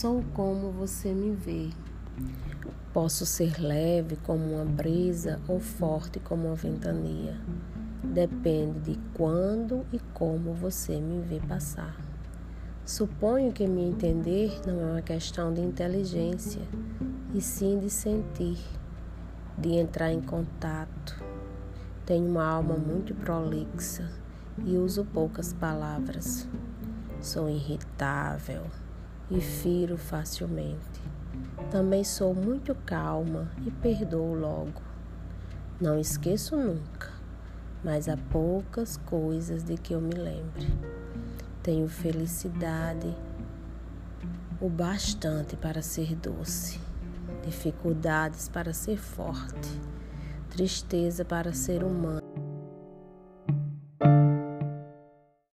Sou como você me vê. Posso ser leve como uma brisa ou forte como uma ventania. Depende de quando e como você me vê passar. Suponho que me entender não é uma questão de inteligência, e sim de sentir, de entrar em contato. Tenho uma alma muito prolixa e uso poucas palavras. Sou irritável e firo facilmente. Também sou muito calma e perdoo logo. Não esqueço nunca, mas há poucas coisas de que eu me lembre. Tenho felicidade o bastante para ser doce, dificuldades para ser forte, tristeza para ser humano.